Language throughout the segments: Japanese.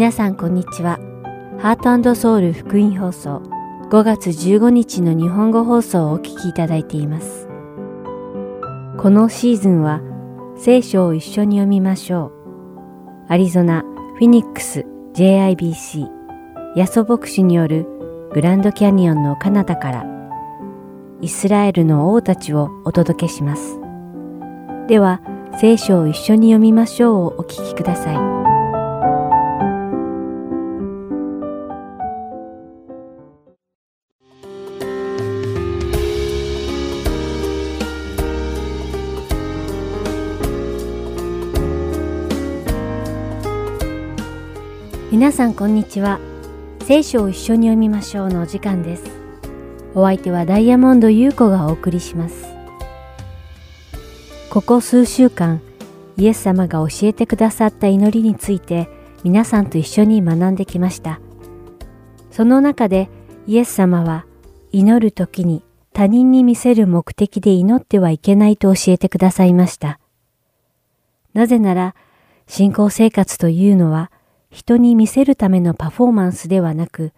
皆さんこんにちは。ハートソウル福音放送5月15日の日本語放送をお聞きいただいています。このシーズンは聖書を一緒に読みましょう。アリゾナ・フィニックス JIBC ヤソ牧師によるグランドキャニオンの彼方からイスラエルの王たちをお届けします。では、聖書を一緒に読みましょうをお聞きください。皆さんこんにちは。聖書を一緒に読みましょうのお時間です。お相手はダイヤモンド優子がお送りします。ここ数週間、イエス様が教えてくださった祈りについて皆さんと一緒に学んできました。その中でイエス様は祈る時に他人に見せる目的で祈ってはいけないと教えてくださいました。なぜなら信仰生活というのは人に見せるためのパフォーマンスではなく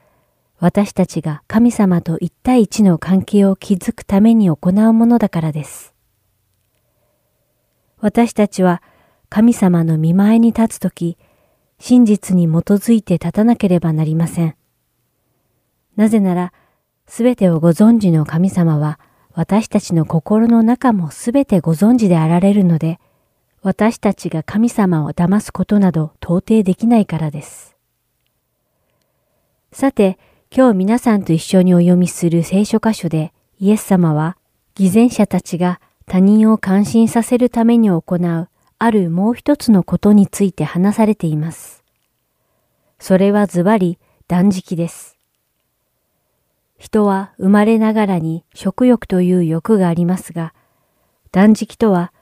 私たちが神様と一対一の関係を築くために行うものだからです。私たちは神様の見前に立つとき、真実に基づいて立たなければなりません。なぜなら、すべてをご存知の神様は、私たちの心の中もすべてご存知であられるので、私たちが神様を騙すことなど到底できないからです。さて、今日皆さんと一緒にお読みする聖書箇所で、イエス様は、偽善者たちが他人を感心させるために行うあるもう一つのことについて話されています。それはズバリ断食です。人は生まれながらに食欲という欲がありますが、断食とは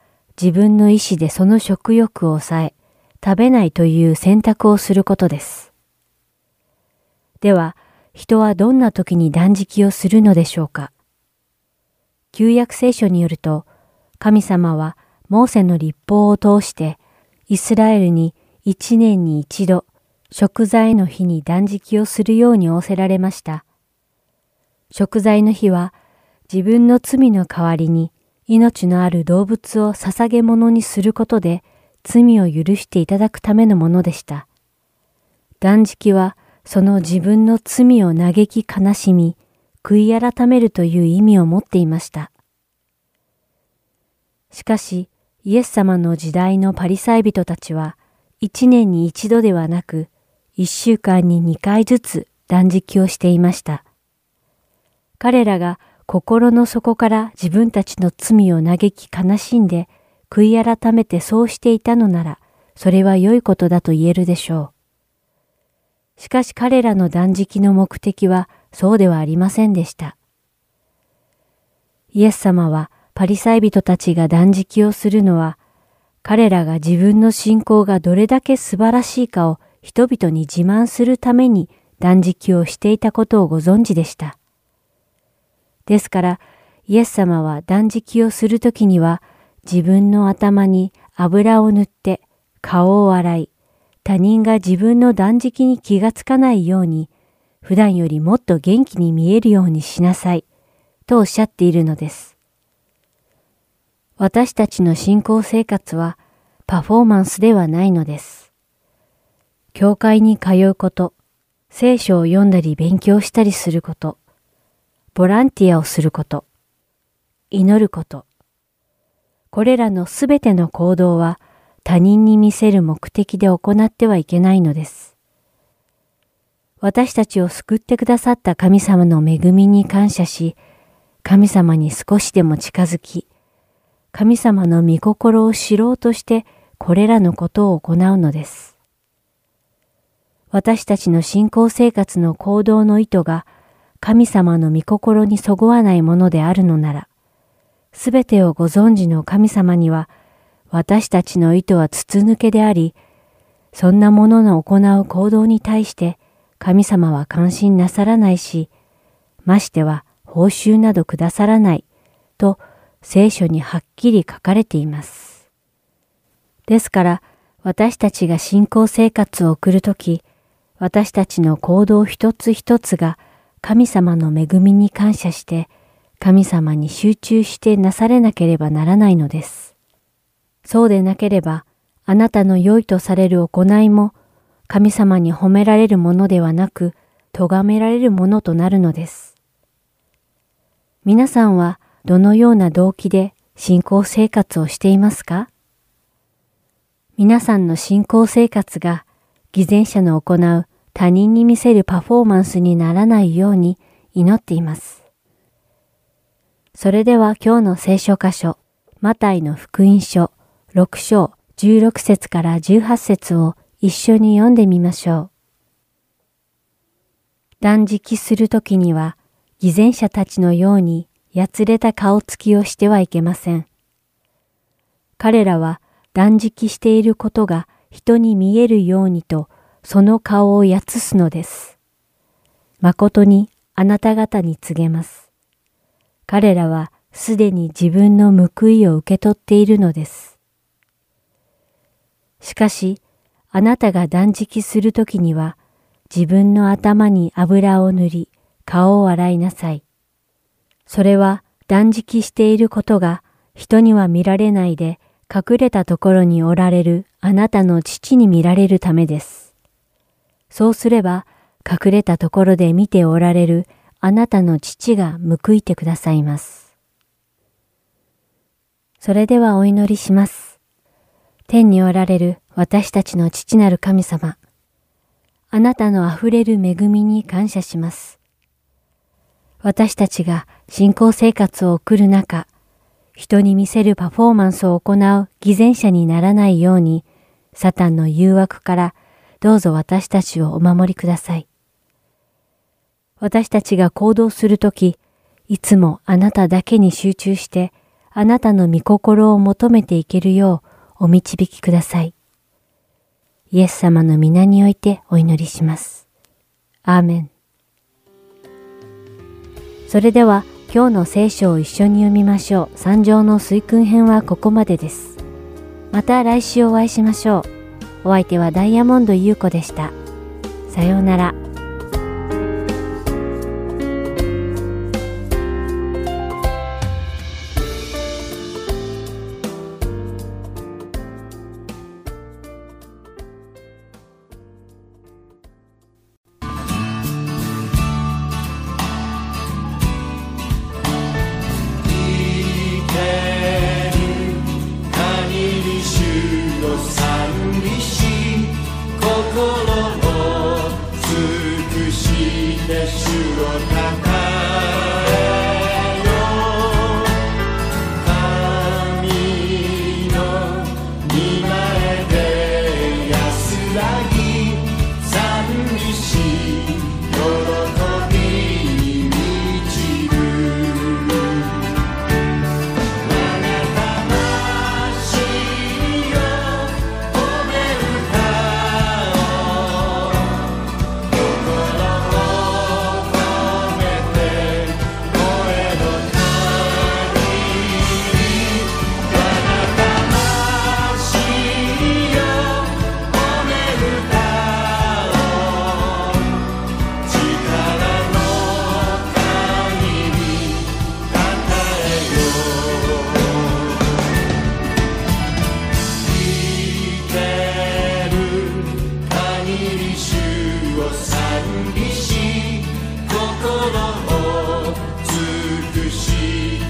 自分の意志でその食欲を抑え、食べないという選択をすることです。では、人はどんな時に断食をするのでしょうか？旧約聖書によると、神様はモーセの立法を通してイスラエルに一年に一度食材の日に断食をするように仰せられました。食材の日は自分の罪の代わりに命のある動物を捧げ物にすることで罪を許していただくためのものでした。断食はその自分の罪を嘆き悲しみ、悔い改めるという意味を持っていました。しかし、イエス様の時代のパリサイ人たちは、一年に一度ではなく、一週間に二回ずつ断食をしていました。彼らが心の底から自分たちの罪を嘆き悲しんで、悔い改めてそうしていたのなら、それは良いことだと言えるでしょう。しかし彼らの断食の目的はそうではありませんでした。イエス様はパリサイ人たちが断食をするのは、彼らが自分の信仰がどれだけ素晴らしいかを人々に自慢するために断食をしていたことをご存知でした。ですから、イエス様は断食をするときには、自分の頭に油を塗って顔を洗い、他人が自分の断食に気がつかないように、普段よりもっと元気に見えるようにしなさい、とおっしゃっているのです。私たちの信仰生活はパフォーマンスではないのです。教会に通うこと、聖書を読んだり勉強したりすること、ボランティアをすること、祈ること、これらのすべての行動は他人に見せる目的で行ってはいけないのです。私たちを救ってくださった神様の恵みに感謝し、神様に少しでも近づき、神様の御心を知ろうとしてこれらのことを行うのです。私たちの信仰生活の行動の意図が神様の御心にそごわないものであるのなら、すべてをご存知の神様には私たちの意図は筒抜けであり、そんなものの行う行動に対して神様は関心なさらないし、ましては報酬などくださらないと聖書にはっきり書かれています。ですから、私たちが信仰生活を送るとき、私たちの行動一つ一つが神様の恵みに感謝して神様に集中してなされなければならないのです。そうでなければあなたの良いとされる行いも神様に褒められるものではなく咎められるものとなるのです。皆さんはどのような動機で信仰生活をしていますか？皆さんの信仰生活が偽善者の行う他人に見せるパフォーマンスにならないように祈っています。それでは今日の聖書箇所、マタイの福音書6章16節から18節を一緒に読んでみましょう。断食するときには偽善者たちのようにやつれた顔つきをしてはいけません。彼らは断食していることが人に見えるようにとその顔をやつすのです。誠にあなた方に告げます。彼らはすでに自分の報いを受け取っているのです。しかし、あなたが断食するときには、自分の頭に油を塗り、顔を洗いなさい。それは断食していることが人には見られないで隠れたところにおられるあなたの父に見られるためです。そうすれば隠れたところで見ておられるあなたの父が報いてくださいます。それではお祈りします。天におられる私たちの父なる神様。あなたの溢れる恵みに感謝します。私たちが信仰生活を送る中、人に見せるパフォーマンスを行う偽善者にならないように、サタンの誘惑からどうぞ私たちをお守りください。私たちが行動するとき、いつもあなただけに集中して、あなたの御心を求めていけるようお導きください。イエス様の皆においてお祈りします。アーメン。それでは今日の聖書を一緒に読みましょう。三条の水訓編はここまでです。また来週お会いしましょう。お相手はダイヤモンド優子でした。さようなら。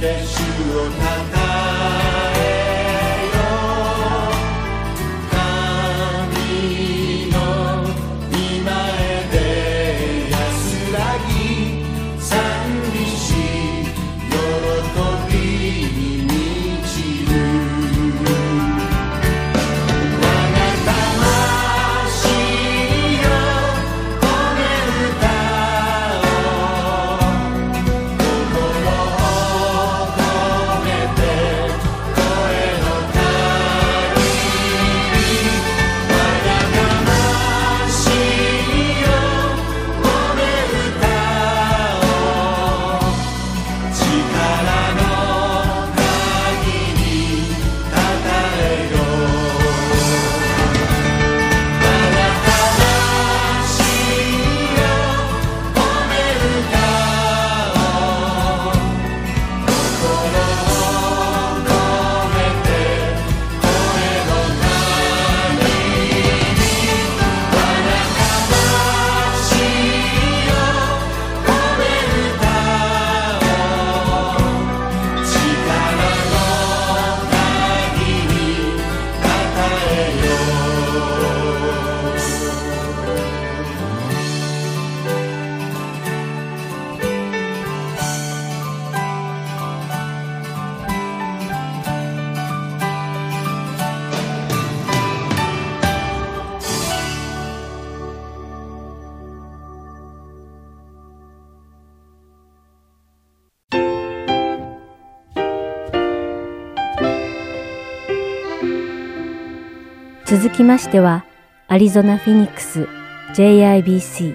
人是我堂堂続きましては、アリゾナ・フィニックス JIBC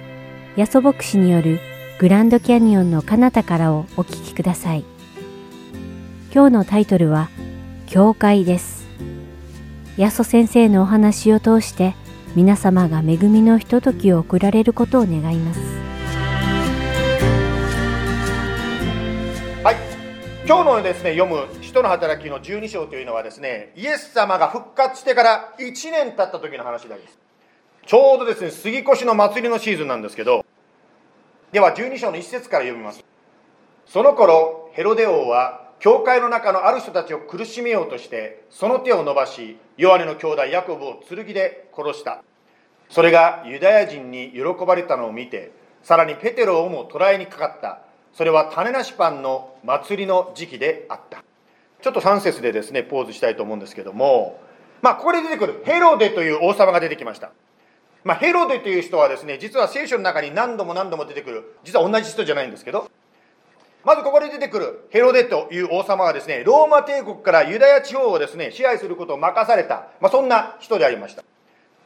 ヤソ牧師によるグランドキャニオンの彼方からをお聞きください。今日のタイトルは、教会です。ヤソ先生のお話を通して、皆様が恵みのひとときを送られることを願います。今日のですね、読む使徒の働きの12章というのはですね、イエス様が復活してから1年経った時の話です。ちょうどですね、杉越の祭りのシーズンなんですけど、では12章の一節から読みます。その頃、ヘロデ王は教会の中のある人たちを苦しめようとしてその手を伸ばしヨハネの兄弟ヤコブを剣で殺したそれがユダヤ人に喜ばれたのを見てさらにペテロをも捕らえにかかったそれは種なしパンの祭りの時期であったちょっと3節でですねポーズしたいと思うんですけどもまあここで出てくるヘロデという王様が出てきましたまあ、ヘロデという人はですね実は聖書の中に何度も何度も出てくる実は同じ人じゃないんですけどまずここで出てくるヘロデという王様はですね、ローマ帝国からユダヤ地方をですね、支配することを任された、まあ、そんな人でありました。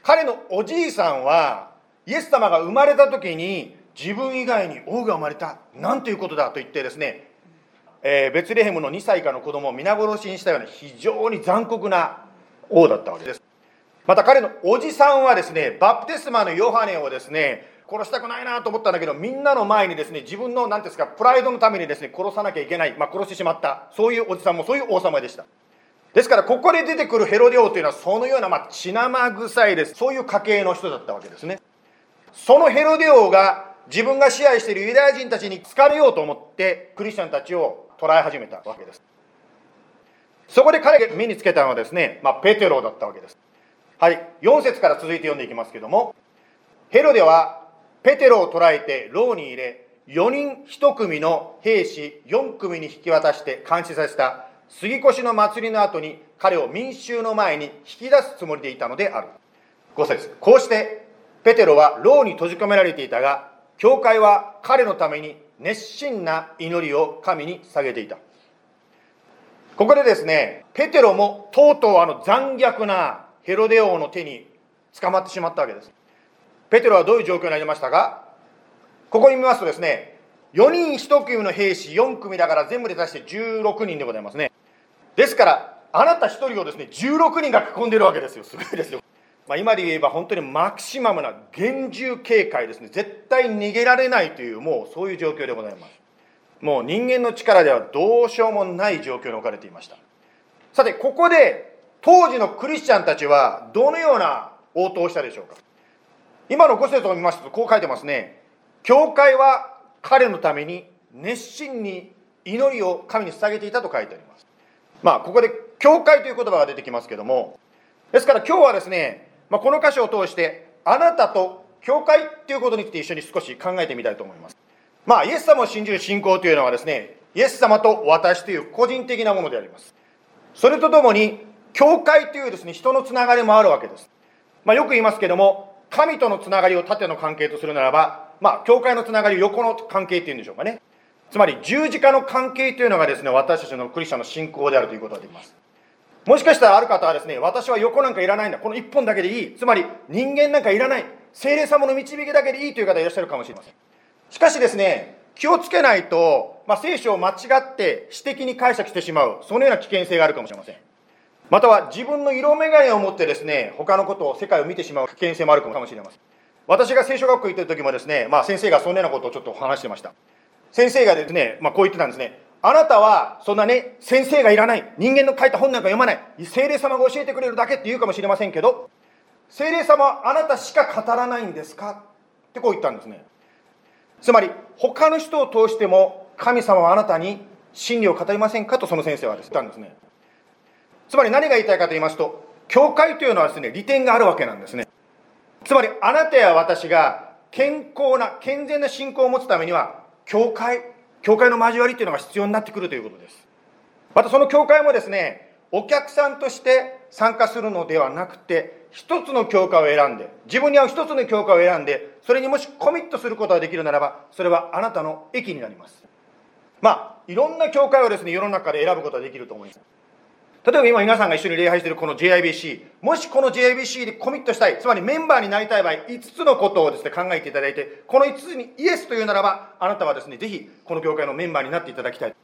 彼のおじいさんは、イエス様が生まれた時に、自分以外に王が生まれた、なんということだと言ってですね、えー、ベツレヘムの2歳以下の子供を皆殺しにしたような非常に残酷な王だったわけです。また彼のおじさんはですね、バプテスマのヨハネをですね、殺したくないなと思ったんだけどみんなの前にですね自分の何ですかプライドのためにですね殺さなきゃいけない、まあ、殺してしまったそういうおじさんもそういう王様でした。ですからここで出てくるヘロデ王というのはそのような、まあ、血生臭いです。そういう家系の人だったわけですね。そのヘロデ王が自分が支配しているユダヤ人たちに疲れようと思ってクリスチャンたちを捕らえ始めたわけです。そこで彼が目につけたのはですね、まあ、ペテロだったわけです。はい4節から続いて読んでいきますけどもヘロデはペテロを捕らえて牢に入れ4人1組の兵士4組に引き渡して監視させた杉越の祭りの後に彼を民衆の前に引き出すつもりでいたのである。5節こうしてペテロは牢に閉じ込められていたが教会は彼のために熱心な祈りを神に下げていたここでですねペテロもとうとうあの残虐なヘロデ王の手に捕まってしまったわけですペテロはどういう状況になりましたか？ここに見ますとですね、4人1組の兵士4組だから全部で出して16人でございますね。ですから、あなた1人をですね、16人が囲んでるわけですよ。すごいですよ。まあ、今で言えば本当にマキシマムな厳重警戒ですね。絶対逃げられないという、もうそういう状況でございます。もう人間の力ではどうしようもない状況に置かれていました。さて、ここで当時のクリスチャンたちはどのような応答をしたでしょうか。今の5節を見ますとこう書いてますね教会は彼のために熱心に祈りを神に捧げていたと書いてありますまあここで教会という言葉が出てきますけどもですから今日はですね、まあ、この箇所を通してあなたと教会ということについて一緒に少し考えてみたいと思いますまあイエス様を信じる信仰というのはですねイエス様と私という個人的なものでありますそれとともに教会というですね人のつながりもあるわけですまあ、よく言いますけども神とのつながりを縦の関係とするならば、まあ、教会のつながりを横の関係っていうんでしょうかね。つまり、十字架の関係というのがですね、私たちのクリスチャンの信仰であるということができます。もしかしたらある方はですね、私は横なんかいらないんだ。この一本だけでいい。つまり、人間なんかいらない。精霊様の導きだけでいいという方いらっしゃるかもしれません。しかしですね、気をつけないと、まあ、聖書を間違って私的に解釈してしまう、そのような危険性があるかもしれません。または自分の色眼鏡を持ってですね、他のことを、世界を見てしまう危険性もあるかもしれません。私が聖書学校行ってる時もですね、まあ先生がそんなようなことをちょっと話してました。先生がですね、まあこう言ってたんですね。あなたはそんなね、先生がいらない。人間の書いた本なんか読まない。精霊様が教えてくれるだけって言うかもしれませんけど、精霊様はあなたしか語らないんですか？ってこう言ったんですね。つまり、他の人を通しても神様はあなたに真理を語りませんか？とその先生は言ったんですね。つまり何が言いたいかと言いますと、教会というのはですね、利点があるわけなんですね。つまり、あなたや私が健康な、健全な信仰を持つためには、教会、教会の交わりというのが必要になってくるということです。またその教会もですね、お客さんとして参加するのではなくて、一つの教会を選んで、自分に合う一つの教会を選んで、それにもしコミットすることができるならば、それはあなたの益になります。まあ、いろんな教会をですね、世の中で選ぶことができると思います。例えば今皆さんが一緒に礼拝しているこの JIBC、もしこの JIBC でコミットしたい、つまりメンバーになりたい場合、5つのことをですね、考えていただいて、この5つにイエスというならば、あなたはですね、ぜひこの教会のメンバーになっていただきたい。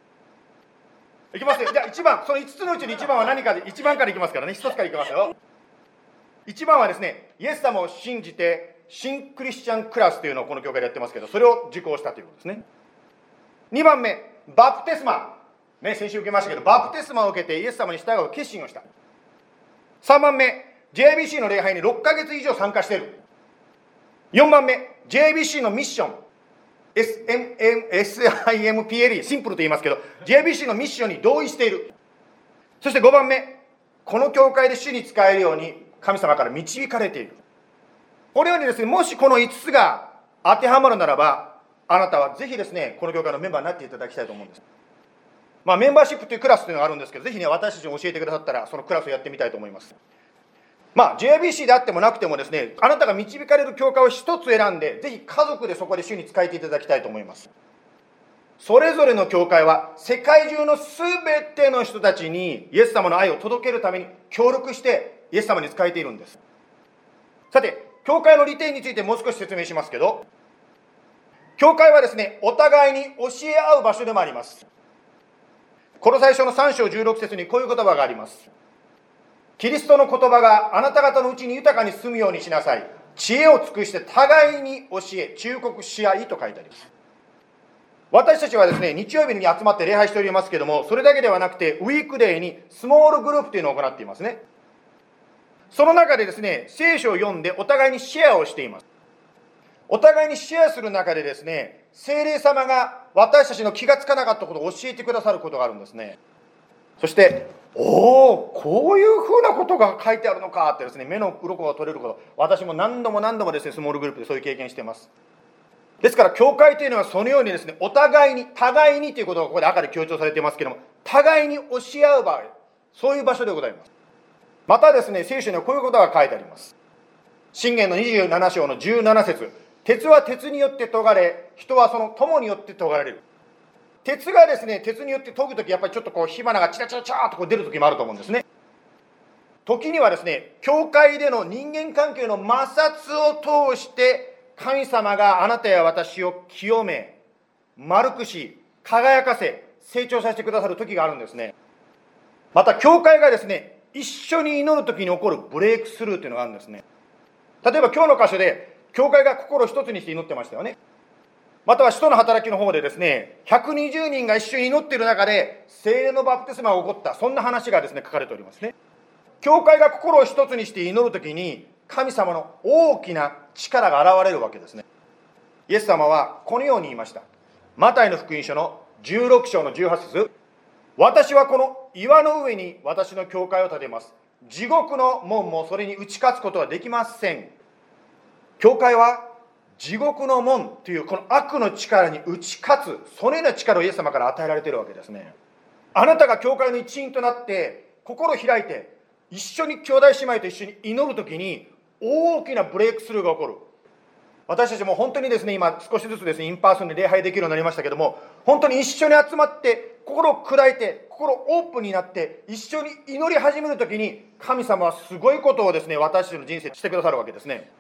いきますよ。じゃあ1番、その5つのうちに1番は何かで、1番からいきますからね、1つからいきますよ。1番はですね、イエス様を信じて、新クリスチャンクラスというのをこの教会でやってますけど、それを受講したということですね。2番目、バプテスマ。ね、先週受けましたけど、バプテスマを受けてイエス様に従う決心をした。3番目、JBC の礼拝に6ヶ月以上参加している。4番目、JBC のミッション。SIMPLE、シンプルと言いますけど、JBC のミッションに同意している。そして5番目、この教会で主に使えるように神様から導かれている。このようにですね、もしこの5つが当てはまるならば、あなたはぜひですね、この教会のメンバーになっていただきたいと思うんです。まあ、メンバーシップというクラスというのがあるんですけど、ぜひね、私たちに教えてくださったら、そのクラスをやってみたいと思います。まあ、JBC であってもなくてもですね、あなたが導かれる教会を一つ選んで、ぜひ家族でそこで主に使えていただきたいと思います。それぞれの教会は、世界中のすべての人たちにイエス様の愛を届けるために協力してイエス様に使えているんです。さて、教会の利点についてもう少し説明しますけど、教会はですね、お互いに教え合う場所でもあります。この最初の3章16節にこういう言葉があります。キリストの言葉があなた方のうちに豊かに住むようにしなさい。知恵を尽くして互いに教え、忠告し合いと書いてあります。私たちはですね、日曜日に集まって礼拝しておりますけども、それだけではなくて、ウィークデーにスモールグループというのを行っていますね。その中でですね、聖書を読んでお互いにシェアをしています。お互いにシェアする中でですね、精霊様が私たちの気がつかなかったことを教えてくださることがあるんですね。そして、おお、こういうふうなことが書いてあるのかってですね、目の鱗が取れること、私も何度も何度もですね、スモールグループでそういう経験しています。ですから、教会というのはそのようにですね、お互いに、互いにということがここで赤で強調されていますけれども、互いに教え合う場合、そういう場所でございます。またですね、聖書にはこういうことが書いてあります。信玄の27章の17節鉄は鉄によって研がれ、人はその友によって研がれる。鉄がですね、鉄によって研ぐとき、やっぱりちょっとこう火花がチラチラチラーとこう出るときもあると思うんですね。時にはですね、教会での人間関係の摩擦を通して、神様があなたや私を清め、丸くし、輝かせ、成長させてくださる時があるんですね。また、教会がですね、一緒に祈る時に起こるブレイクスルーというのがあるんですね。例えば今日の箇所で、教会が心一つにして祈ってましたよね。または使徒の働きの方でですね、120人が一緒に祈っている中で、精霊のバプテスマが起こった、そんな話がですね、書かれておりますね。教会が心を一つにして祈るときに、神様の大きな力が現れるわけですね。イエス様はこのように言いました。マタイの福音書の16章の18節私はこの岩の上に私の教会を建てます。地獄の門もそれに打ち勝つことはできません。教会は地獄の門というこの悪の力に打ち勝つそのような力をイエス様から与えられているわけですね。あなたが教会の一員となって心を開いて一緒に兄弟姉妹と一緒に祈る時に大きなブレイクスルーが起こる。私たちも本当にですね今少しずつですね in person で礼拝できるようになりましたけども本当に一緒に集まって心を砕いて心オープンになって一緒に祈り始める時に神様はすごいことをですね私たちの人生してくださるわけですね。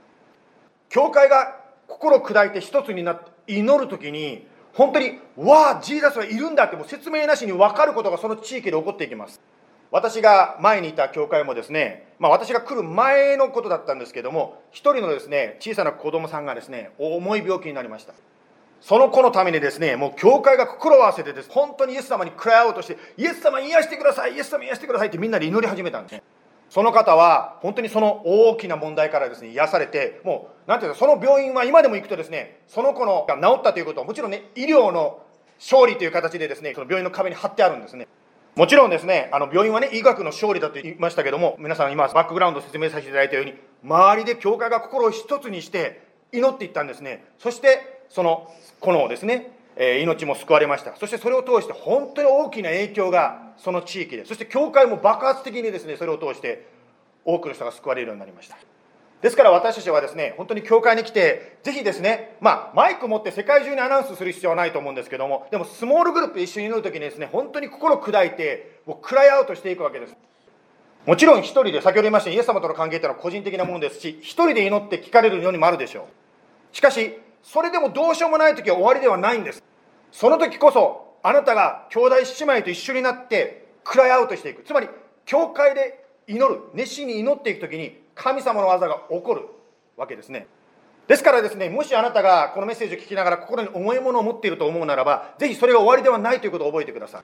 教会が心砕いて一つになって祈る時に本当にわあ Jesus はいるんだってもう説明なしに分かることがその地域で起こっていきます。私が前にいた教会もですね、まあ、私が来る前のことだったんですけども一人のですね小さな子供さんがですね重い病気になりました。その子のためにですねもう教会が心を合わせてです本当にイエス様にクライアウトしてイエス様癒してくださいイエス様癒してくださいってみんなで祈り始めたんですね。その方は本当にその大きな問題からですね癒されてもう何ていうかその病院は今でも行くとですねその子のが治ったということはもちろんね医療の勝利という形でですねその病院の壁に貼ってあるんですね。もちろんですねあの病院はね医学の勝利だと言いましたけども皆さん今バックグラウンド説明させていただいたように周りで教会が心を一つにして祈っていったんですね。そしてそのこのですねえ命も救われましたそしてそれを通して本当に大きな影響がその地域でそして教会も爆発的にですねそれを通して多くの人が救われるようになりましたですから私たちはですね、本当に教会に来て、ぜひですね、まあ、マイク持って世界中にアナウンスする必要はないと思うんですけども、でも、スモールグループ一緒に祈るときにですね、本当に心砕いて、もうクライアウトしていくわけです。もちろん一人で、先ほど言いましたイエス様との関係というのは個人的なものですし、一人で祈って聞かれるようにもあるでしょう。しかし、それでもどうしようもない時は終わりではないんです。その時こそ、あなたが兄弟姉妹と一緒になって、クライアウトしていく。つまり、教会で祈る、熱心に祈っていく時に、神様の技が起こるわけですね。ですからですね、もしあなたがこのメッセージを聞きながら心に重いものを持っていると思うならば、ぜひそれが終わりではないということを覚えてください。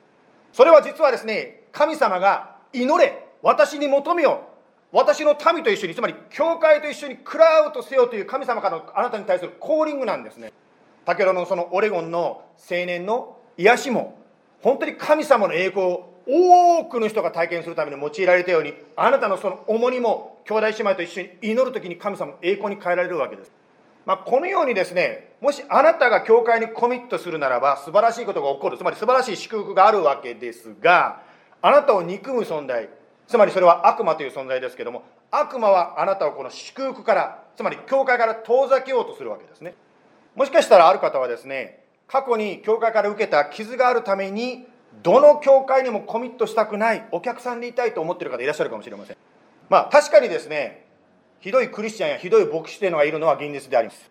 それは実はですね、神様が祈れ、私に求めよ、私の民と一緒に、つまり教会と一緒にクラウトせよという神様からのあなたに対するコーリングなんですね。先ほどのそのオレゴンの青年の癒しも、本当に神様の栄光を多くの人が体験するために用いられたようにあなたのその重荷も兄弟姉妹と一緒に祈る時に神様の栄光に変えられるわけです、まあ、このようにですねもしあなたが教会にコミットするならば素晴らしいことが起こるつまり素晴らしい祝福があるわけですがあなたを憎む存在つまりそれは悪魔という存在ですけども悪魔はあなたをこの祝福からつまり教会から遠ざけようとするわけですね。もしかしたらある方はですね過去に教会から受けた傷があるためにどの教会にもコミットしたくないお客さんでいたいと思っている方いらっしゃるかもしれません。まあ確かにですねひどいクリスチャンやひどい牧師というのがいるのは現実であります。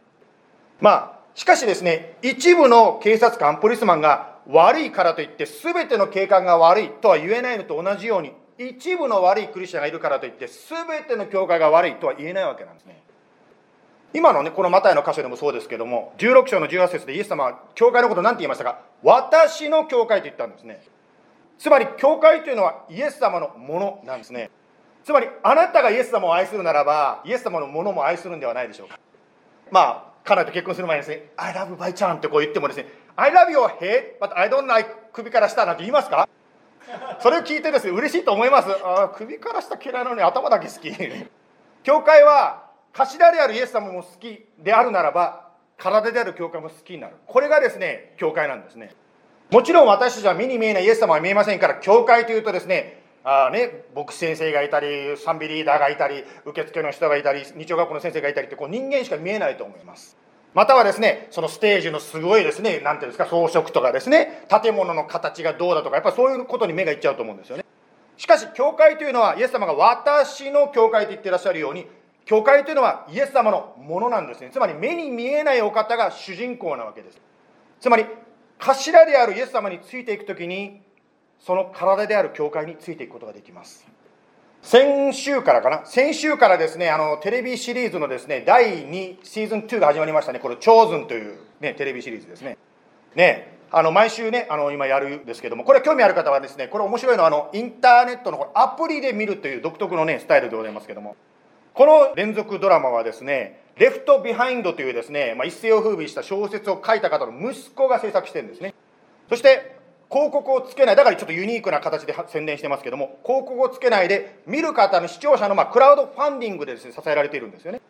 まあしかしですね一部の警察官ポリスマンが悪いからといって全ての警官が悪いとは言えないのと同じように一部の悪いクリスチャンがいるからといって全ての教会が悪いとは言えないわけなんですね。今のねこのマタイの箇所でもそうですけども16章の18節でイエス様は教会のことを何て言いましたか？私の教会と言ったんですね。つまり教会というのはイエス様のものなんですね。つまりあなたがイエス様を愛するならばイエス様のものも愛するんではないでしょうか。まあ彼と結婚する前にですね「I love by ちゃん」ってこう言ってもですね「I love your head but I don't like 首から下」なんて言いますか？それを聞いてですね嬉しいと思います。ああ首から下嫌いなのに頭だけ好き。教会は頭であるイエス様も好きであるならば体である教会も好きになる。これがですね教会なんですね。もちろん私たちは目に見えないイエス様は見えませんから教会というとですねあね牧師先生がいたり賛美リーダーがいたり受付の人がいたり日曜学校の先生がいたりってこう人間しか見えないと思います。またはですねそのステージのすごいですね何ていうんですか装飾とかですね建物の形がどうだとかやっぱそういうことに目がいっちゃうと思うんですよね。しかし教会というのはイエス様が私の教会と言ってらっしゃるように教会というのはイエス様のものなんですね。つまり目に見えないお方が主人公なわけです。つまり頭であるイエス様についていく時にその体である教会についていくことができます。先週からかな？先週からですねあのテレビシリーズのですね第2シーズン2が始まりましたね。これ「チョーズン」という、ね、テレビシリーズですね。ねあの毎週ねあの今やるんですけどもこれ興味ある方はですねこれ面白いのはあのインターネットのアプリで見るという独特のねスタイルでございますけどもこの連続ドラマはですね Left Behind というですね、まあ、一世を風靡した小説を書いた方の息子が制作してるんですね。そして広告をつけない。だからちょっとユニークな形で宣伝してますけども広告をつけないで見る方の視聴者のまクラウドファンディングでです、ね、支えられているんですよね。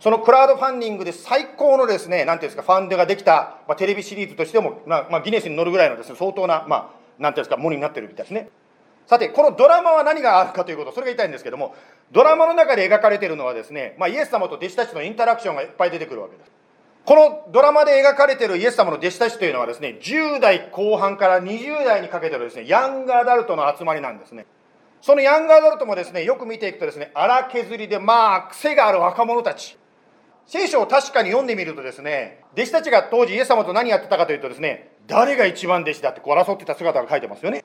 そのクラウドファンディングで最高のですね何ていうんですかファンデができた、まあ、テレビシリーズとしても、まあ、ま、ギネスに乗るぐらいのですね相当なまあ何ていうんですかものになってるみたいですね。さてこのドラマは何があるかということそれが言いたいんですけどもドラマの中で描かれているのはですね、まあ、イエス様と弟子たちのインタラクションがいっぱい出てくるわけです。このドラマで描かれているイエス様の弟子たちというのはですね10代後半から20代にかけてのですねヤングアダルトの集まりなんですね。そのヤングアダルトもですねよく見ていくとですね荒削りでまあ癖がある若者たち。聖書を確かに読んでみるとですね弟子たちが当時イエス様と何やってたかというとですね誰が一番弟子だってこう争ってた姿が書いてますよね。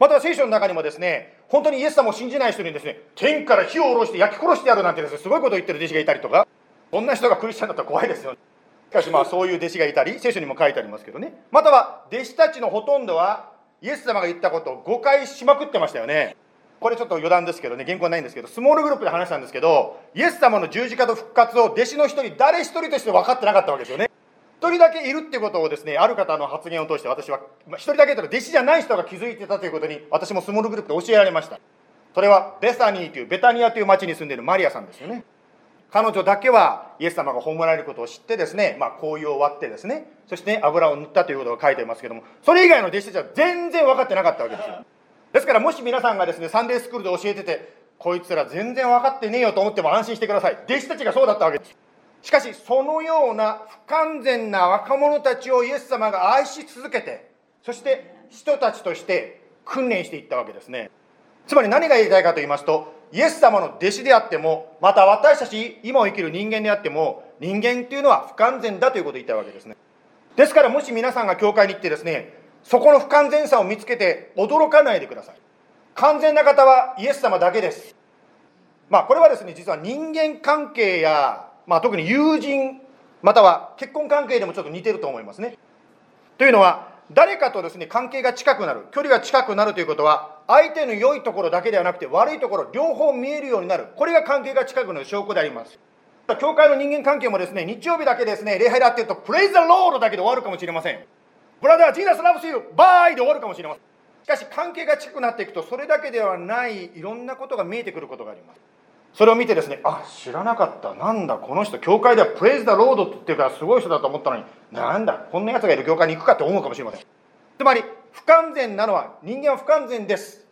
また聖書の中にもですね本当にイエス様を信じない人にですね天から火を下ろして焼き殺してやるなんてですねすごいことを言ってる弟子がいたりとかそんな人がクリスチャンだったら怖いですよね。しかしまあそういう弟子がいたり聖書にも書いてありますけどね。または弟子たちのほとんどはイエス様が言ったことを誤解しまくってましたよね。これちょっと余談ですけどね原稿ないんですけどスモールグループで話したんですけどイエス様の十字架と復活を弟子の一人誰一人として分かってなかったわけですよね。一人だけいるっていうことをですねある方の発言を通して私は一人だけというのは弟子じゃない人が気づいてたということに私もスモールグループで教えられました。それはベサニーというベタニアという町に住んでいるマリアさんですよね。彼女だけはイエス様が葬られることを知ってですね、まあ、紅葉を割ってですねそして、油を塗ったということが書いてありますけどもそれ以外の弟子たちは全然分かってなかったわけですよ。ですからもし皆さんがですねサンデースクールで教えててこいつら全然分かってねえよと思っても安心してください。弟子たちがそうだったわけです。しかしそのような不完全な若者たちをイエス様が愛し続けてそして人たちとして訓練していったわけですね。つまり何が言いたいかと言いますとイエス様の弟子であってもまた私たち今を生きる人間であっても人間っていうのは不完全だということを言いたいわけですね。ですからもし皆さんが教会に行ってですねそこの不完全さを見つけて驚かないでください。完全な方はイエス様だけです。まあこれはですね実は人間関係や、まあ、特に友人または結婚関係でもちょっと似てると思いますね。というのは誰かとですね関係が近くなる距離が近くなるということは相手の良いところだけではなくて悪いところ両方見えるようになる。これが関係が近くなる証拠であります。教会の人間関係もですね日曜日だけですね礼拝だっていうとプレイザロードだけで終わるかもしれません。ブラザージーナスラブスユーバイで終わるかもしれません。しかし関係が近くなっていくとそれだけではないいろんなことが見えてくることがあります。それを見てですねあ知らなかった。なんだこの人教会ではプレイズ・ダ・ロードって言ってるからすごい人だと思ったのになんだこんなやつがいる教会に行くかって思うかもしれません。つまり不完全なのは人間は不完全です。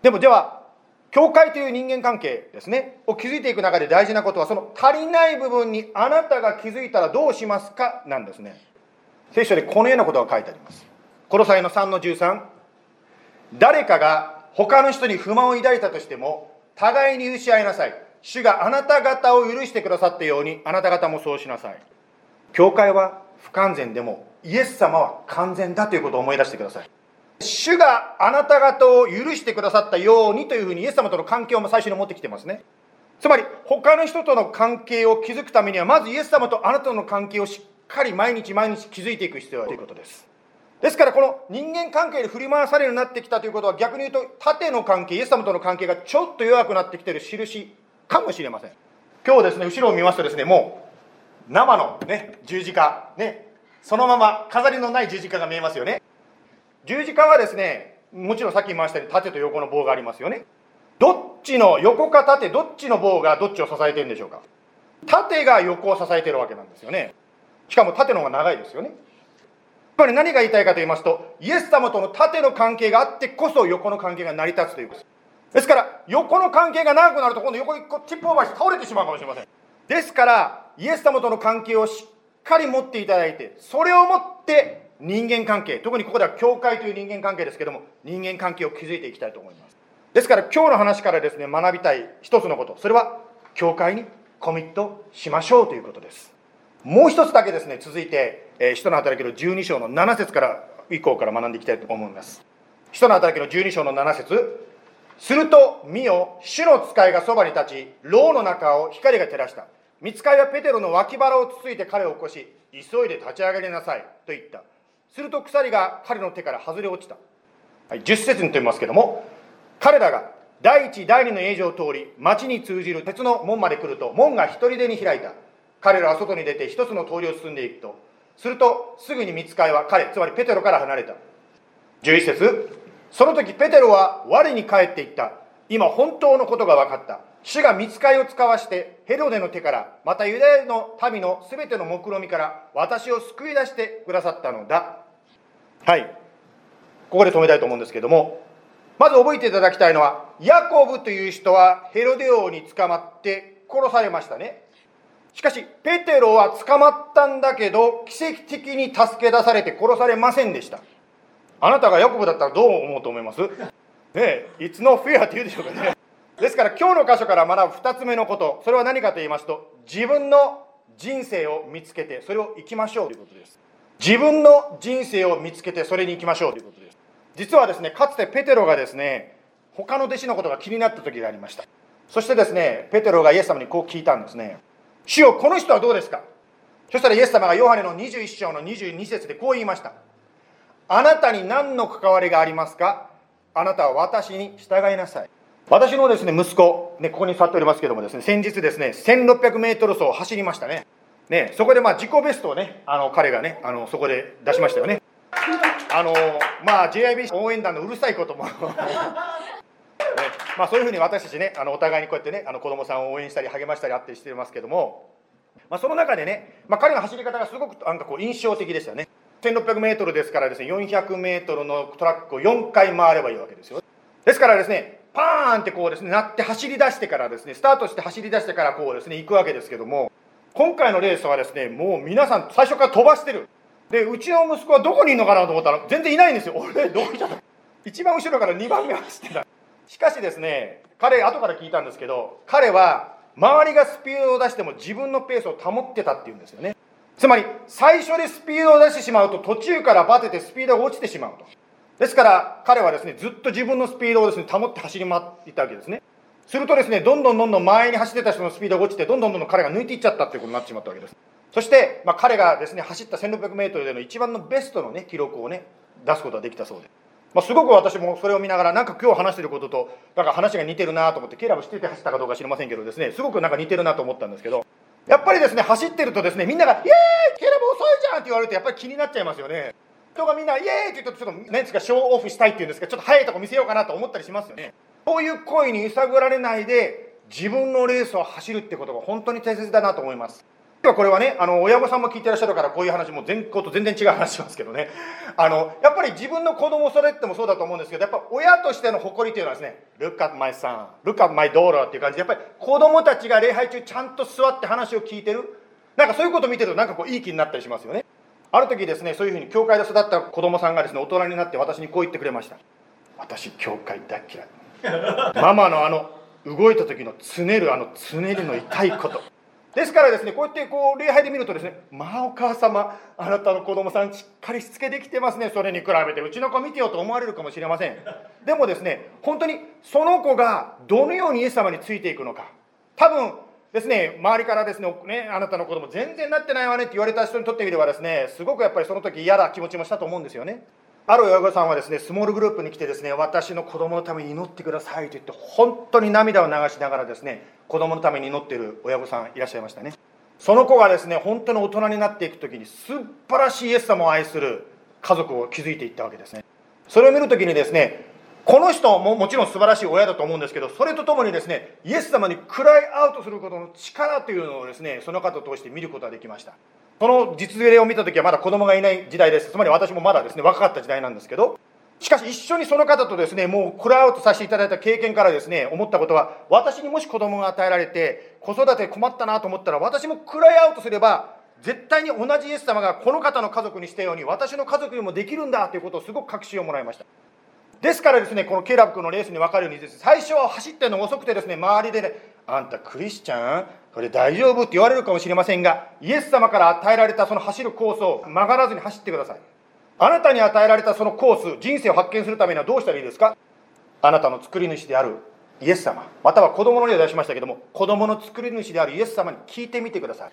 でもでは教会という人間関係ですねを築いていく中で大事なことはその足りない部分にあなたが気づいたらどうしますかなんですね。聖書でこのようなことが書いてあります。コロサイの3の13誰かが他の人に不満を抱いたとしても互いに許し合いなさい。主があなた方を許してくださったようにあなた方もそうしなさい。教会は不完全でもイエス様は完全だということを思い出してください。主があなた方を許してくださったようにというふうにイエス様との関係を最初に持ってきてますね。つまり他の人との関係を築くためにはまずイエス様とあなたとの関係をしっかり毎日毎日築いていく必要があるということです。ですからこの人間関係で振り回されるようになってきたということは逆に言うと縦の関係イエス様との関係がちょっと弱くなってきている印かもしれません。今日ですね後ろを見ますとですねもう生のね十字架ねそのまま飾りのない十字架が見えますよね。十字架はですねもちろんさっき言いましたように縦と横の棒がありますよね。どっちの横か縦どっちの棒がどっちを支えてるんでしょうか。縦が横を支えてるわけなんですよね。しかも縦の方が長いですよね。ぱり何が言いたいかと言いますと、イエス様との縦の関係があってこそ横の関係が成り立つということです。ですから、横の関係が長くなると今度横にこうチップオーバーして倒れてしまうかもしれません。ですから、イエス様との関係をしっかり持っていただいて、それをもって人間関係、特にここでは教会という人間関係ですけども、人間関係を築いていきたいと思います。ですから今日の話からですね、学びたい一つのこと、それは教会にコミットしましょうということです。もう一つだけですね、続いて、えー、使徒の働きの12章の7節から以降から学んでいきたいと思います。使徒の働きの12章の7節すると、見よ、主の使いがそばに立ち、牢の中を光が照らした。見つかいはペテロの脇腹をつついて彼を起こし、急いで立ち上がりなさい、と言った。すると鎖が彼の手から外れ落ちた。はい、10節にと言いますけども、彼らが第一、第二の営場を通り、町に通じる鉄の門まで来ると、門が一人でに開いた。彼らは外に出て一つの通りを進んでいくと、するとすぐに見つかいは彼つまりペテロから離れた。11節。その時ペテロは我に帰っていった。今本当のことが分かった。主が見つかいを使わしてヘロデの手からまたユダヤの民の全ての目論見みから私を救い出してくださったのだ。はい。ここで止めたいと思うんですけども。まず覚えていただきたいのはヤコブという人はヘロデ王に捕まって殺されましたね。しかし、ペテロは捕まったんだけど、奇跡的に助け出されて殺されませんでした。あなたがヤコブだったらどう思うと思います？ねえ、いつのフェアって言うでしょうかね。ですから今日の箇所から学ぶ2つ目のこと、それは何かと言いますと、自分の人生を見つけて、それを生きましょうということです。自分の人生を見つけて、それに行きましょうということです。実はですね、かつてペテロがですね、他の弟子のことが気になった時がありました。そしてですね、ペテロがイエス様にこう聞いたんですね。主よこの人はどうですか？そしたらイエス様がヨハネの21章の22節でこう言いました。あなたに何の関わりがありますか？あなたは私に従いなさい。私のですね息子、ね、ここに座っておりますけどもですね先日ですね1600メートル走を走りましたね。ねそこでまあ自己ベストをねあの彼がねあのそこで出しましたよね。あのまあ JIB 応援団のうるさいことも。まあ、そういうふうに私たちねあのお互いにこうやってねあの子供さんを応援したり励ましたりあったりしてますけども、まあ、その中でね、まあ、彼の走り方がすごくなんかこう印象的でしたね 1600m ですからですね 400m のトラックを4回回ればいいわけですよですからですねパーンってこうですね、なって走り出してからですね、スタートして走り出してからこうですね、行くわけですけども、今回のレースはですね、もう皆さん最初から飛ばしてる。で、うちの息子はどこにいるのかなと思ったら、全然いないんですよ。俺、どこ行っちゃった一番後ろから2番目走ってた。しかしですね、彼、後から聞いたんですけど、彼は、周りがスピードを出しても自分のペースを保ってたっていうんですよね。つまり、最初でスピードを出してしまうと、途中からバテてスピードが落ちてしまうと。ですから彼はですねずっと自分のスピードをですね保って走り回っていたわけですねするとですねどんどんどんどん前に走ってた人のスピードが落ちてどんどんどんどん彼が抜いていっちゃったっていうことになってしまったわけですそして、まあ、彼がですね走った 1600m での一番のベストのね記録をね出すことができたそうです、まあ、すごく私もそれを見ながらなんか今日話してることとなんか話が似てるなと思ってケラブしてて走ったかどうか知りませんけどですね。すごくなんか似てるなと思ったんですけどやっぱりですね走ってるとですねみんなが「イエーイケラブ遅いじゃん!」って言われるとやっぱり気になっちゃいますよね。人がみんなイエーイって言うとちょっと何ですかショーオフしたいっていうんですかちょっと速いとこ見せようかなと思ったりしますよね。こういう声に揺さぶられないで自分のレースを走るってことが本当に大切だなと思います。日はこれはねあの親御さんも聞いてらっしゃるからこういう話も全校と全然違う話しますけどね。あのやっぱり自分の子供を育ててもそうだと思うんですけどやっぱ親としての誇りっていうのはですね Look at my son Look at my daughter っていう感じでやっぱり子供たちが礼拝中ちゃんと座って話を聞いてる。なんかそういうこと見てるとなんかこういい気になったりしますよね。ある時ですねそういうふうに教会で育った子供さんがですね大人になって私にこう言ってくれました。私教会大嫌い。ママのあの動いた時のつねるあのつねるの痛いこと。ですからですねこうやってこう礼拝で見るとですねまあお母様あなたの子供さんしっかりしつけできてますね。それに比べてうちの子見てよと思われるかもしれません。でもですね本当にその子がどのようにイエス様についていくのか。多分ですね、周りからですね、ね、あなたの子供全然なってないわねって言われた人にとってみればですね、すごくやっぱりその時嫌な気持ちもしたと思うんですよね。ある親御さんはですね、スモールグループに来てですね、私の子供のために祈ってくださいと言って、本当に涙を流しながらですね、子供のために祈ってる親御さんいらっしゃいましたね。その子がですね、本当に大人になっていく時に、素晴らしいイエス様を愛する家族を築いていったわけですね。それを見る時にですね、この人ももちろん素晴らしい親だと思うんですけどそれとともにですねイエス様にクライアウトすることの力というのをですねその方を通して見ることができましたその実例を見た時はまだ子供がいない時代ですつまり私もまだですね若かった時代なんですけどしかし一緒にその方とですねもうクライアウトさせていただいた経験からですね思ったことは私にもし子供が与えられて子育て困ったなと思ったら私もクライアウトすれば絶対に同じイエス様がこの方の家族にしたように私の家族にもできるんだということをすごく確信をもらいましたですからですね、このケラブ君のレースに分かるようにです、ね、最初は走ってるの遅くてですね、周りでね、あんたクリスチャンこれ大丈夫って言われるかもしれませんが、イエス様から与えられたその走るコースを曲がらずに走ってください。あなたに与えられたそのコース、人生を発見するためにはどうしたらいいですか？あなたの作り主であるイエス様、または子供の例を出しましたけども、子供の作り主であるイエス様に聞いてみてください。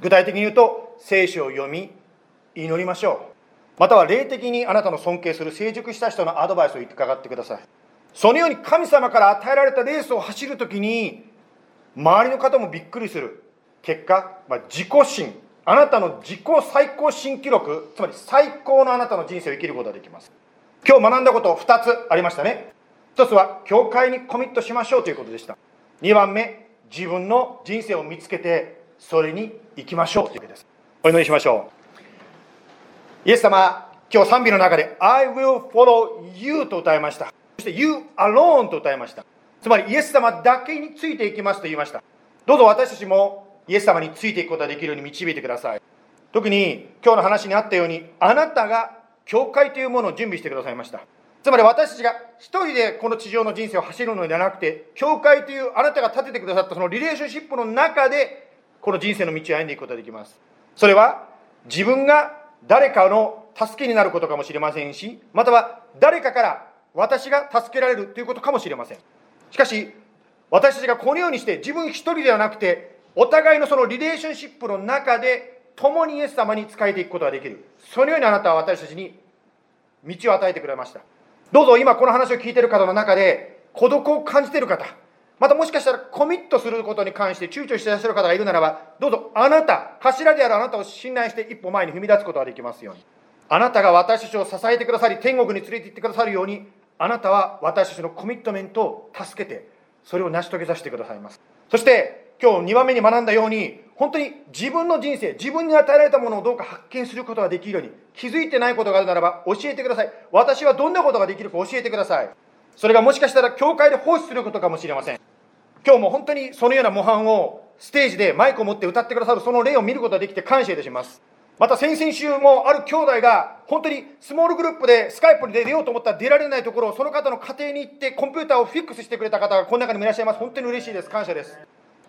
具体的に言うと、聖書を読み、祈りましょう。または霊的にあなたの尊敬する成熟した人のアドバイスを伺ってくださいそのように神様から与えられたレースを走るときに周りの方もびっくりする結果、まあ、自己心あなたの自己最高新記録つまり最高のあなたの人生を生きることができます今日学んだこと2つありましたね1つは教会にコミットしましょうということでした2番目自分の人生を見つけてそれに行きましょうというわけですお祈りしましょうイエス様、今日賛美の中で I will follow you と歌いました。そして You alone と歌いました。つまりイエス様だけについていきますと言いました。どうぞ私たちもイエス様についていくことができるように導いてください。特に今日の話にあったように、あなたが教会というものを準備してくださいました。つまり私たちが一人でこの地上の人生を走るのではなくて、教会というあなたが立ててくださったそのリレーションシップの中で、この人生の道を歩んでいくことができます。それは自分が誰かの助けになることかもしれませんし、または誰かから私が助けられるということかもしれません。しかし、私たちがこのようにして自分一人ではなくて、お互いのそのリレーションシップの中で、共にイエス様に仕えていくことができる。そのようにあなたは私たちに道を与えてくれました。どうぞ今この話を聞いている方の中で、孤独を感じている方、またもしかしたらコミットすることに関して躊躇していらっしゃる方がいるならば、どうぞあなた、頭であるあなたを信頼して一歩前に踏み出すことができますように。あなたが私たちを支えてくださり、天国に連れて行ってくださるように、あなたは私たちのコミットメントを助けて、それを成し遂げさせてくださいます。そして、今日2番目に学んだように、本当に自分の人生、自分に与えられたものをどうか発見することができるように、気づいてないことがあるならば教えてください。私はどんなことができるか教えてください。それがもしかしたら教会で奉仕することかもしれません。今日も本当にそのような模範をステージでマイクを持って歌ってくださるその例を見ることができて感謝いたします。また先々週もある兄弟が本当にスモールグループでスカイプに出ようと思ったら出られないところをその方の家庭に行ってコンピューターをフィックスしてくれた方がこの中にもいらっしゃいます。本当に嬉しいです。感謝です。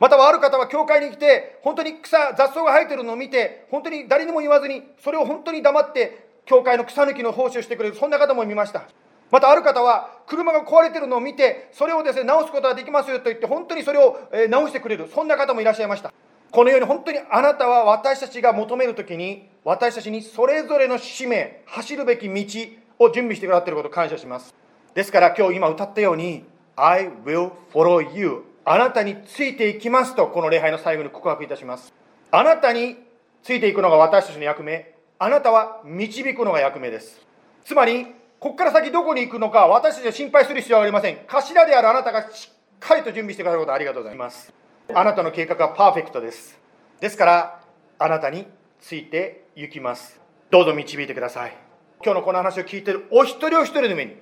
またはある方は教会に来て本当に草雑草が生えてるのを見て本当に誰にも言わずにそれを本当に黙って教会の草抜きの奉仕をしてくれるそんな方も見ました。またある方は車が壊れてるのを見てそれをですね直すことができますよと言って本当にそれを直してくれるそんな方もいらっしゃいました。このように本当にあなたは私たちが求めるときに私たちにそれぞれの使命走るべき道を準備してくださっていることを感謝します。ですから今日今歌ったように I will follow you あなたについていきますとこの礼拝の最後に告白いたします。あなたについていくのが私たちの役目。あなたは導くのが役目です。つまりここから先どこに行くのか私たちは心配する必要はありません。頭であるあなたがしっかりと準備してくださることありがとうございます。あなたの計画はパーフェクトです。ですからあなたについて行きます。どうぞ導いてください。今日のこの話を聞いているお一人お一人の上に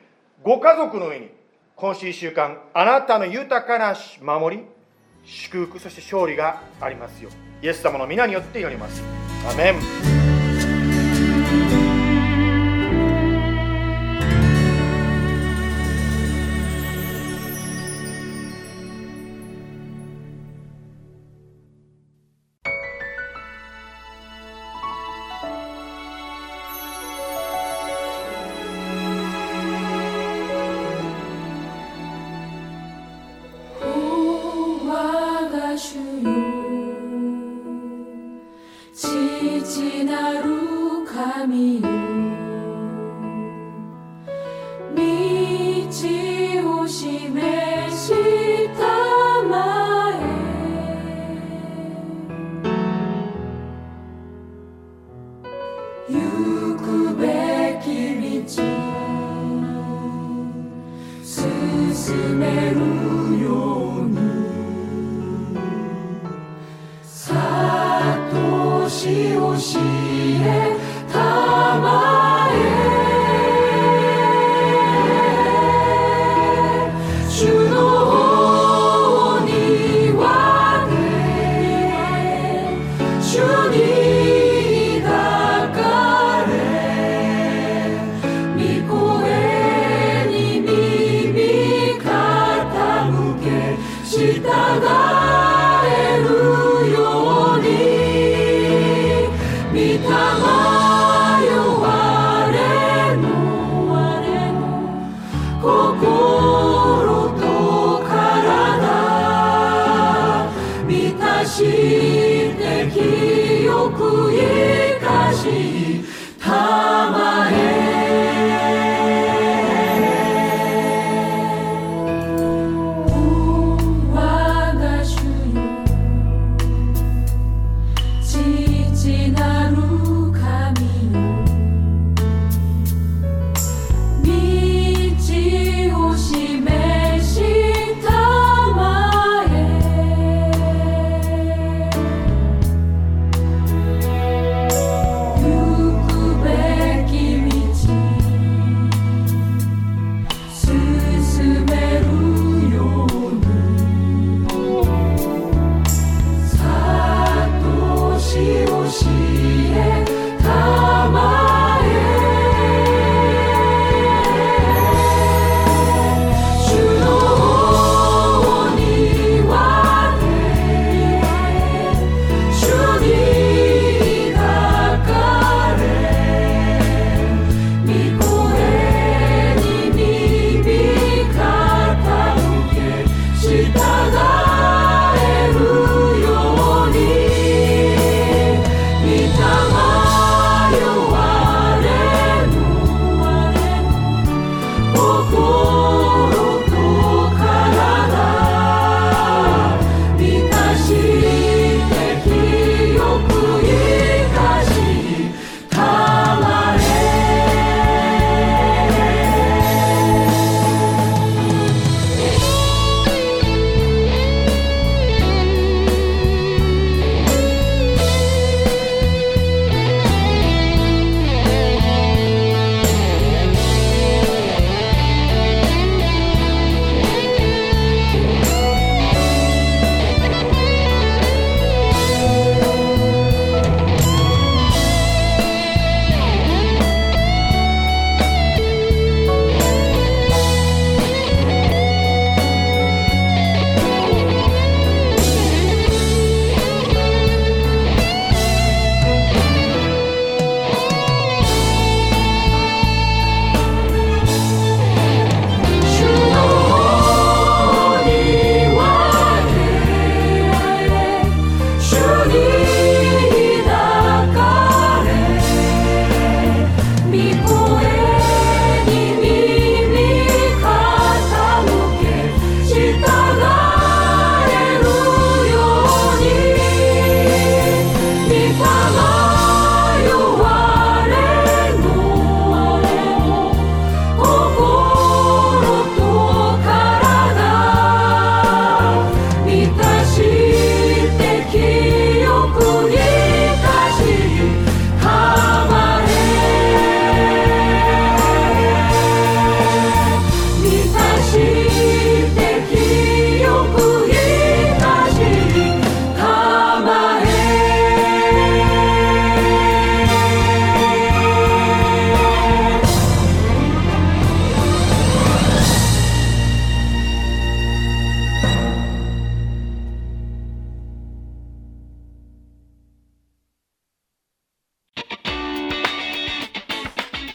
ご家族の上に今週1週間あなたの豊かな守り祝福そして勝利がありますよイエス様の皆によって祈ります。アメン。Pita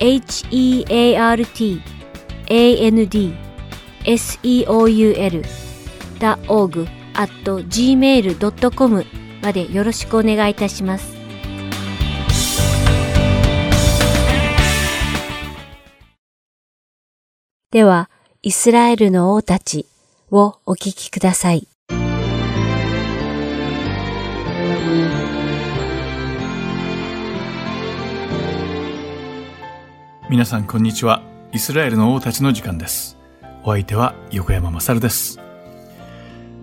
heartandseoul.org at gmail.com までよろしくお願いいたします。では、イスラエルの王たちをお聞きください。皆さんこんにちは。イスラエルの王たちの時間です。お相手は横山まさるです。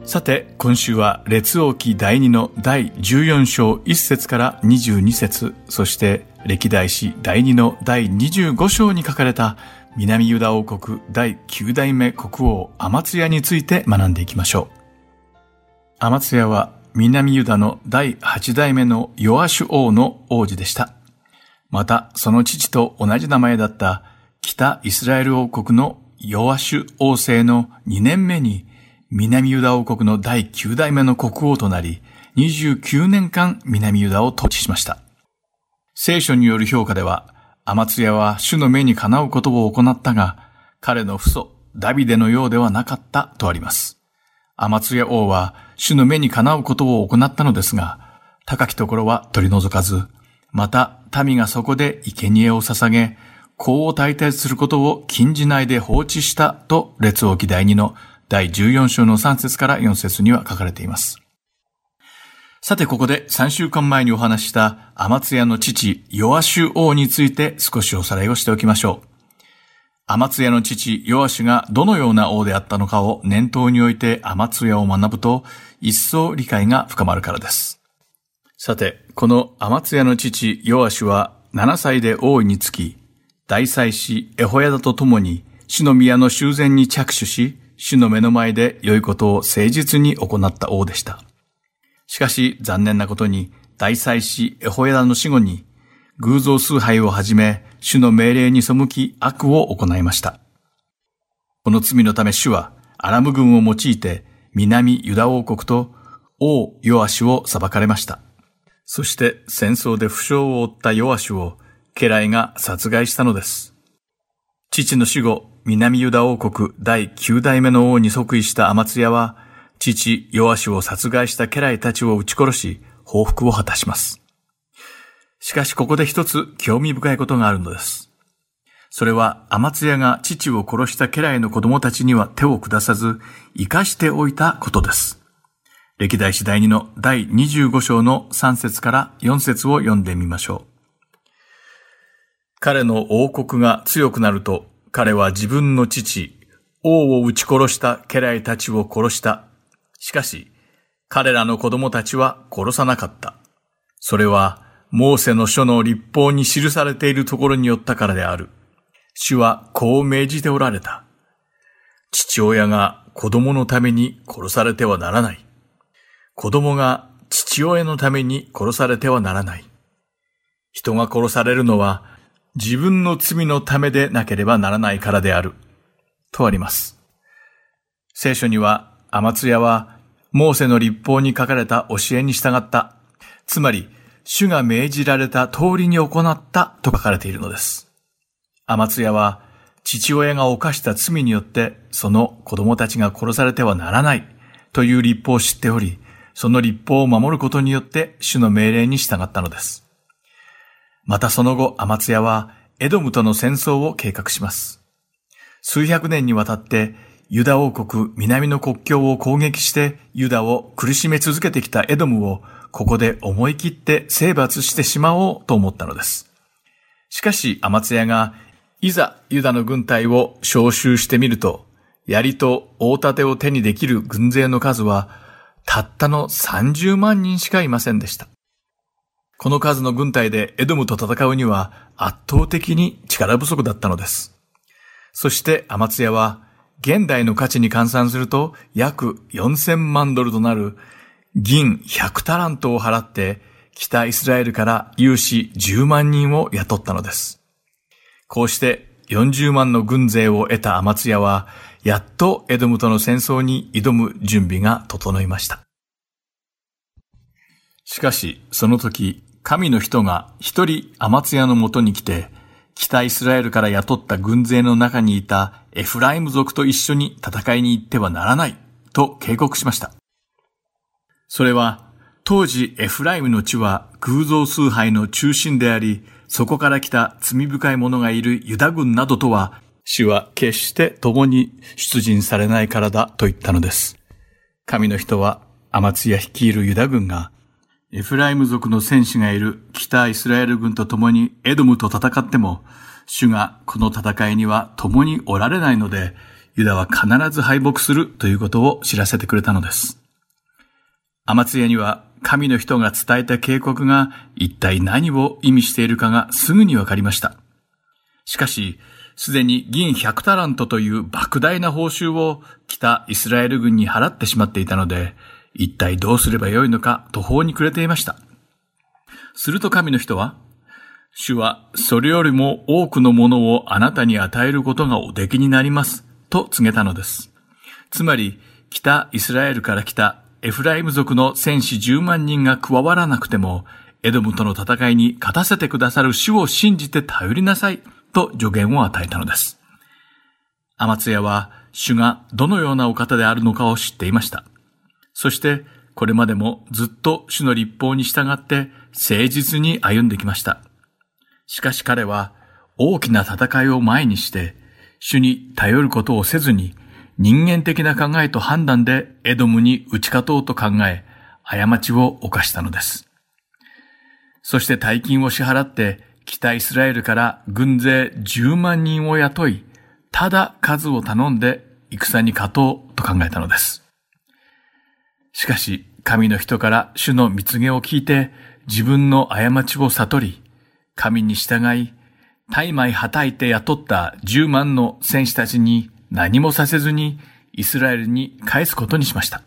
さて、今週は列王記第2の第14章1節から22節そして歴代史第2の第25章に書かれた南ユダ王国第9代目国王アマツヤについて学んでいきましょう。アマツヤは南ユダの第8代目のヨアシュ王の王子でした。また、その父と同じ名前だった北イスラエル王国のヨアシュ王政の2年目に南ユダ王国の第9代目の国王となり、29年間南ユダを統治しました。聖書による評価では、アマツヤは主の目にかなうことを行ったが、彼の父祖、ダビデのようではなかったとあります。アマツヤ王は主の目にかなうことを行ったのですが、高きところは取り除かず、また民がそこで生贄を捧げ、功を大抵することを禁じないで放置したと列王記第2の第14章の3節から4節には書かれています。さてここで3週間前にお話したアマツヤの父ヨアシュ王について少しおさらいをしておきましょう。アマツヤの父ヨアシュがどのような王であったのかを念頭においてアマツヤを学ぶと一層理解が深まるからです。さて、このアマツヤの父ヨアシは7歳で王位につき、大祭司エホヤダと共に主の宮の修繕に着手し、主の目の前で良いことを誠実に行った王でした。しかし残念なことに大祭司エホヤダの死後に偶像崇拝をはじめ主の命令に背き悪を行いました。この罪のため主はアラム軍を用いて南ユダ王国と王ヨアシを裁かれました。そして戦争で負傷を負ったヨアシを家来が殺害したのです。父の死後、南ユダ王国第9代目の王に即位したアマツヤは、父ヨアシを殺害した家来たちを撃ち殺し、報復を果たします。しかしここで一つ興味深いことがあるのです。それは、アマツヤが父を殺した家来の子供たちには手を下さず、生かしておいたことです。歴代史第2の第25章の3節から4節を読んでみましょう。彼の王国が強くなると、彼は自分の父、王を撃ち殺した家来たちを殺した。しかし、彼らの子供たちは殺さなかった。それは、モーセの書の立法に記されているところによったからである。主はこう命じておられた。父親が子供のために殺されてはならない。子供が父親のために殺されてはならない。人が殺されるのは自分の罪のためでなければならないからである。とあります。聖書には、アマツヤは、モーセの立法に書かれた教えに従った。つまり、主が命じられた通りに行ったと書かれているのです。アマツヤは、父親が犯した罪によって、その子供たちが殺されてはならないという立法を知っており、その立法を守ることによって主の命令に従ったのです。またその後、アマツヤはエドムとの戦争を計画します。数百年にわたってユダ王国南の国境を攻撃してユダを苦しめ続けてきたエドムをここで思い切って征伐してしまおうと思ったのです。しかしアマツヤがいざユダの軍隊を召集してみると、槍と大盾を手にできる軍勢の数はたったの30万人しかいませんでした。この数の軍隊でエドムと戦うには圧倒的に力不足だったのです。そしてアマツヤは現代の価値に換算すると約4000万ドルとなる銀100タラントを払って北イスラエルから有志10万人を雇ったのです。こうして40万の軍勢を得たアマツヤはやっとエドムとの戦争に挑む準備が整いました。しかし、その時、神の人が一人アマツヤのもとに来て、北イスラエルから雇った軍勢の中にいたエフライム族と一緒に戦いに行ってはならないと警告しました。それは当時エフライムの地は偶像崇拝の中心であり、そこから来た罪深い者がいるユダ軍などとは、主は決して共に出陣されないからだと言ったのです。神の人はアマツヤ率いるユダ軍がエフライム族の戦士がいる北イスラエル軍と共にエドムと戦っても、主がこの戦いには共におられないので、ユダは必ず敗北するということを知らせてくれたのです。アマツヤには神の人が伝えた警告が一体何を意味しているかがすぐにわかりました。しかし、すでに銀100タラントという莫大な報酬を北イスラエル軍に払ってしまっていたので、一体どうすればよいのか途方に暮れていました。すると神の人は、主はそれよりも多くのものをあなたに与えることがおできになります、と告げたのです。つまり、北イスラエルから来たエフライム族の戦士10万人が加わらなくても、エドムとの戦いに勝たせてくださる主を信じて頼りなさい、と助言を与えたのです。アマツヤは、主がどのようなお方であるのかを知っていました。そしてこれまでもずっと主の立法に従って誠実に歩んできました。しかし彼は大きな戦いを前にして主に頼ることをせずに人間的な考えと判断でエドムに打ち勝とうと考え過ちを犯したのです。そして大金を支払って北イスラエルから軍勢10万人を雇い、ただ数を頼んで戦に勝とうと考えたのです。しかし、神の人から主の蜜げを聞いて、自分の過ちを悟り、神に従い、大枚はたいて雇った10万の戦士たちに何もさせずにイスラエルに返すことにしました。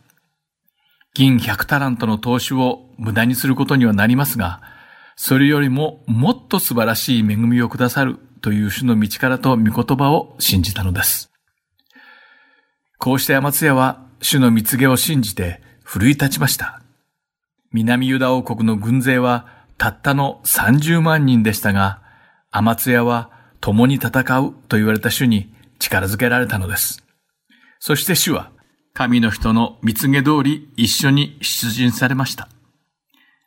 銀100タラントの投資を無駄にすることにはなりますが、それよりももっと素晴らしい恵みをくださるという主の道からと御言葉を信じたのです。こうしてアマツヤは主の蜜げを信じて奮い立ちました。南ユダ王国の軍勢はたったの30万人でしたが、アマツヤは共に戦うと言われた主に力づけられたのです。そして主は神の人の蜜げ通り一緒に出陣されました。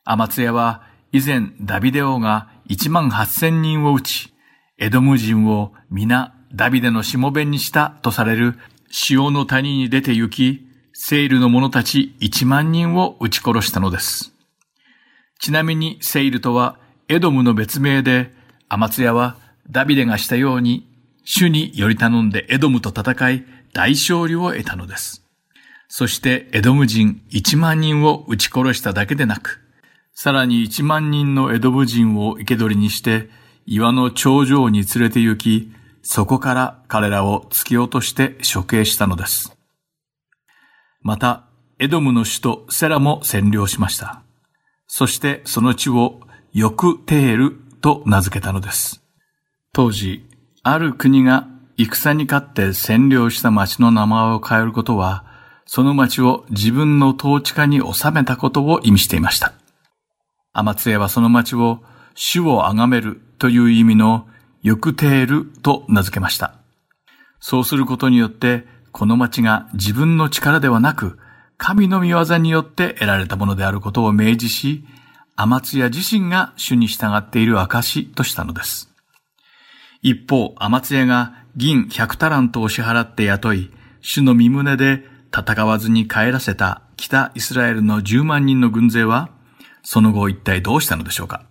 アマツヤは以前ダビデ王が1万8000人を撃ち、エドム人を皆ダビデのしもべにしたとされる潮の谷に出て行き、セイルの者たち1万人を撃ち殺したのです。ちなみにセイルとはエドムの別名で、アマツヤはダビデがしたように主により頼んでエドムと戦い大勝利を得たのです。そしてエドム人1万人を撃ち殺しただけでなく、さらに1万人のエドム人を生け捕りにして岩の頂上に連れて行き、そこから彼らを突き落として処刑したのです。また、エドムの首都セラも占領しました。そしてその地をヨクテールと名付けたのです。当時、ある国が戦に勝って占領した町の名前を変えることは、その町を自分の統治下に収めたことを意味していました。アマツエはその町を主を崇めるという意味のヨクテールと名付けました。そうすることによってこの町が自分の力ではなく、神の御業によって得られたものであることを明示し、アマツヤ自身が主に従っている証としたのです。一方、アマツヤが銀100タラントを支払って雇い、主の身胸で戦わずに帰らせた北イスラエルの10万人の軍勢は、その後一体どうしたのでしょうか。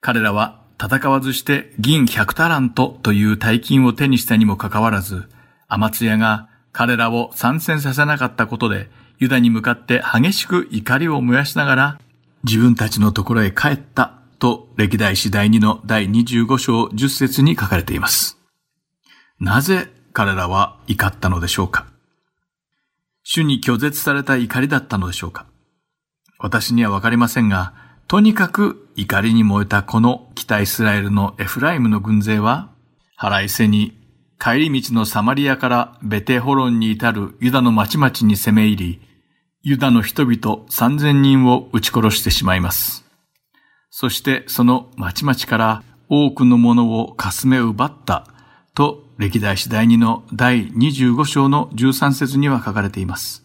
彼らは戦わずして銀100タラントという大金を手にしたにもかかわらず、アマツヤが彼らを参戦させなかったことで、ユダに向かって激しく怒りを燃やしながら、自分たちのところへ帰ったと歴代史第2の第25章10節に書かれています。なぜ彼らは怒ったのでしょうか。主に拒絶された怒りだったのでしょうか。私にはわかりませんが、とにかく怒りに燃えたこの北イスラエルのエフライムの軍勢は、腹いせに帰り道のサマリアからベテホロンに至るユダの町々に攻め入り、ユダの人々3000人を撃ち殺してしまいます。そしてその町々から多くのものをかすめ奪ったと歴代史第2の第25章の13節には書かれています。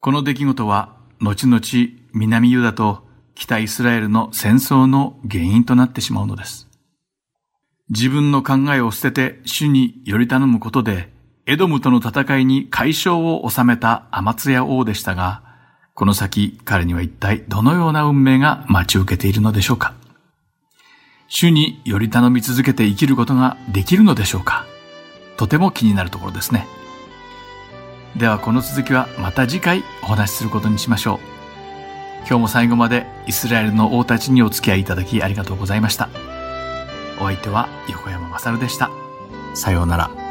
この出来事は後々南ユダと北イスラエルの戦争の原因となってしまうのです。自分の考えを捨てて主により頼むことで、エドムとの戦いに解消を収めたアマツヤ王でしたが、この先彼には一体どのような運命が待ち受けているのでしょうか主により頼み続けて生きることができるのでしょうかとても気になるところですね。ではこの続きはまた次回お話しすることにしましょう。今日も最後までイスラエルの王たちにお付き合いいただきありがとうございました。お相手は横山まさるでした。さようなら。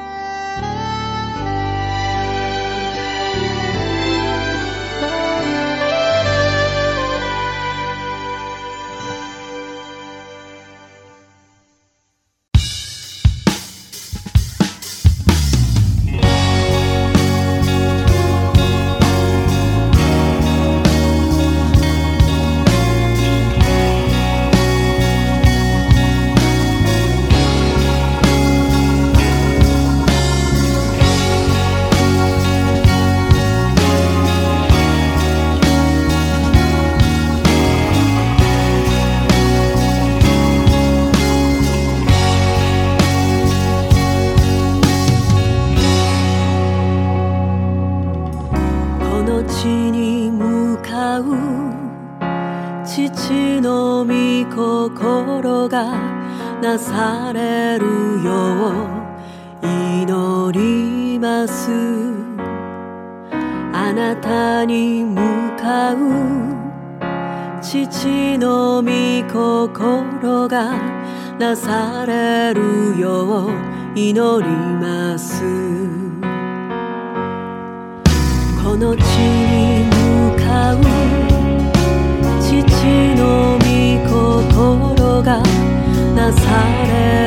祈ります。この地に向かう父の御心がなされる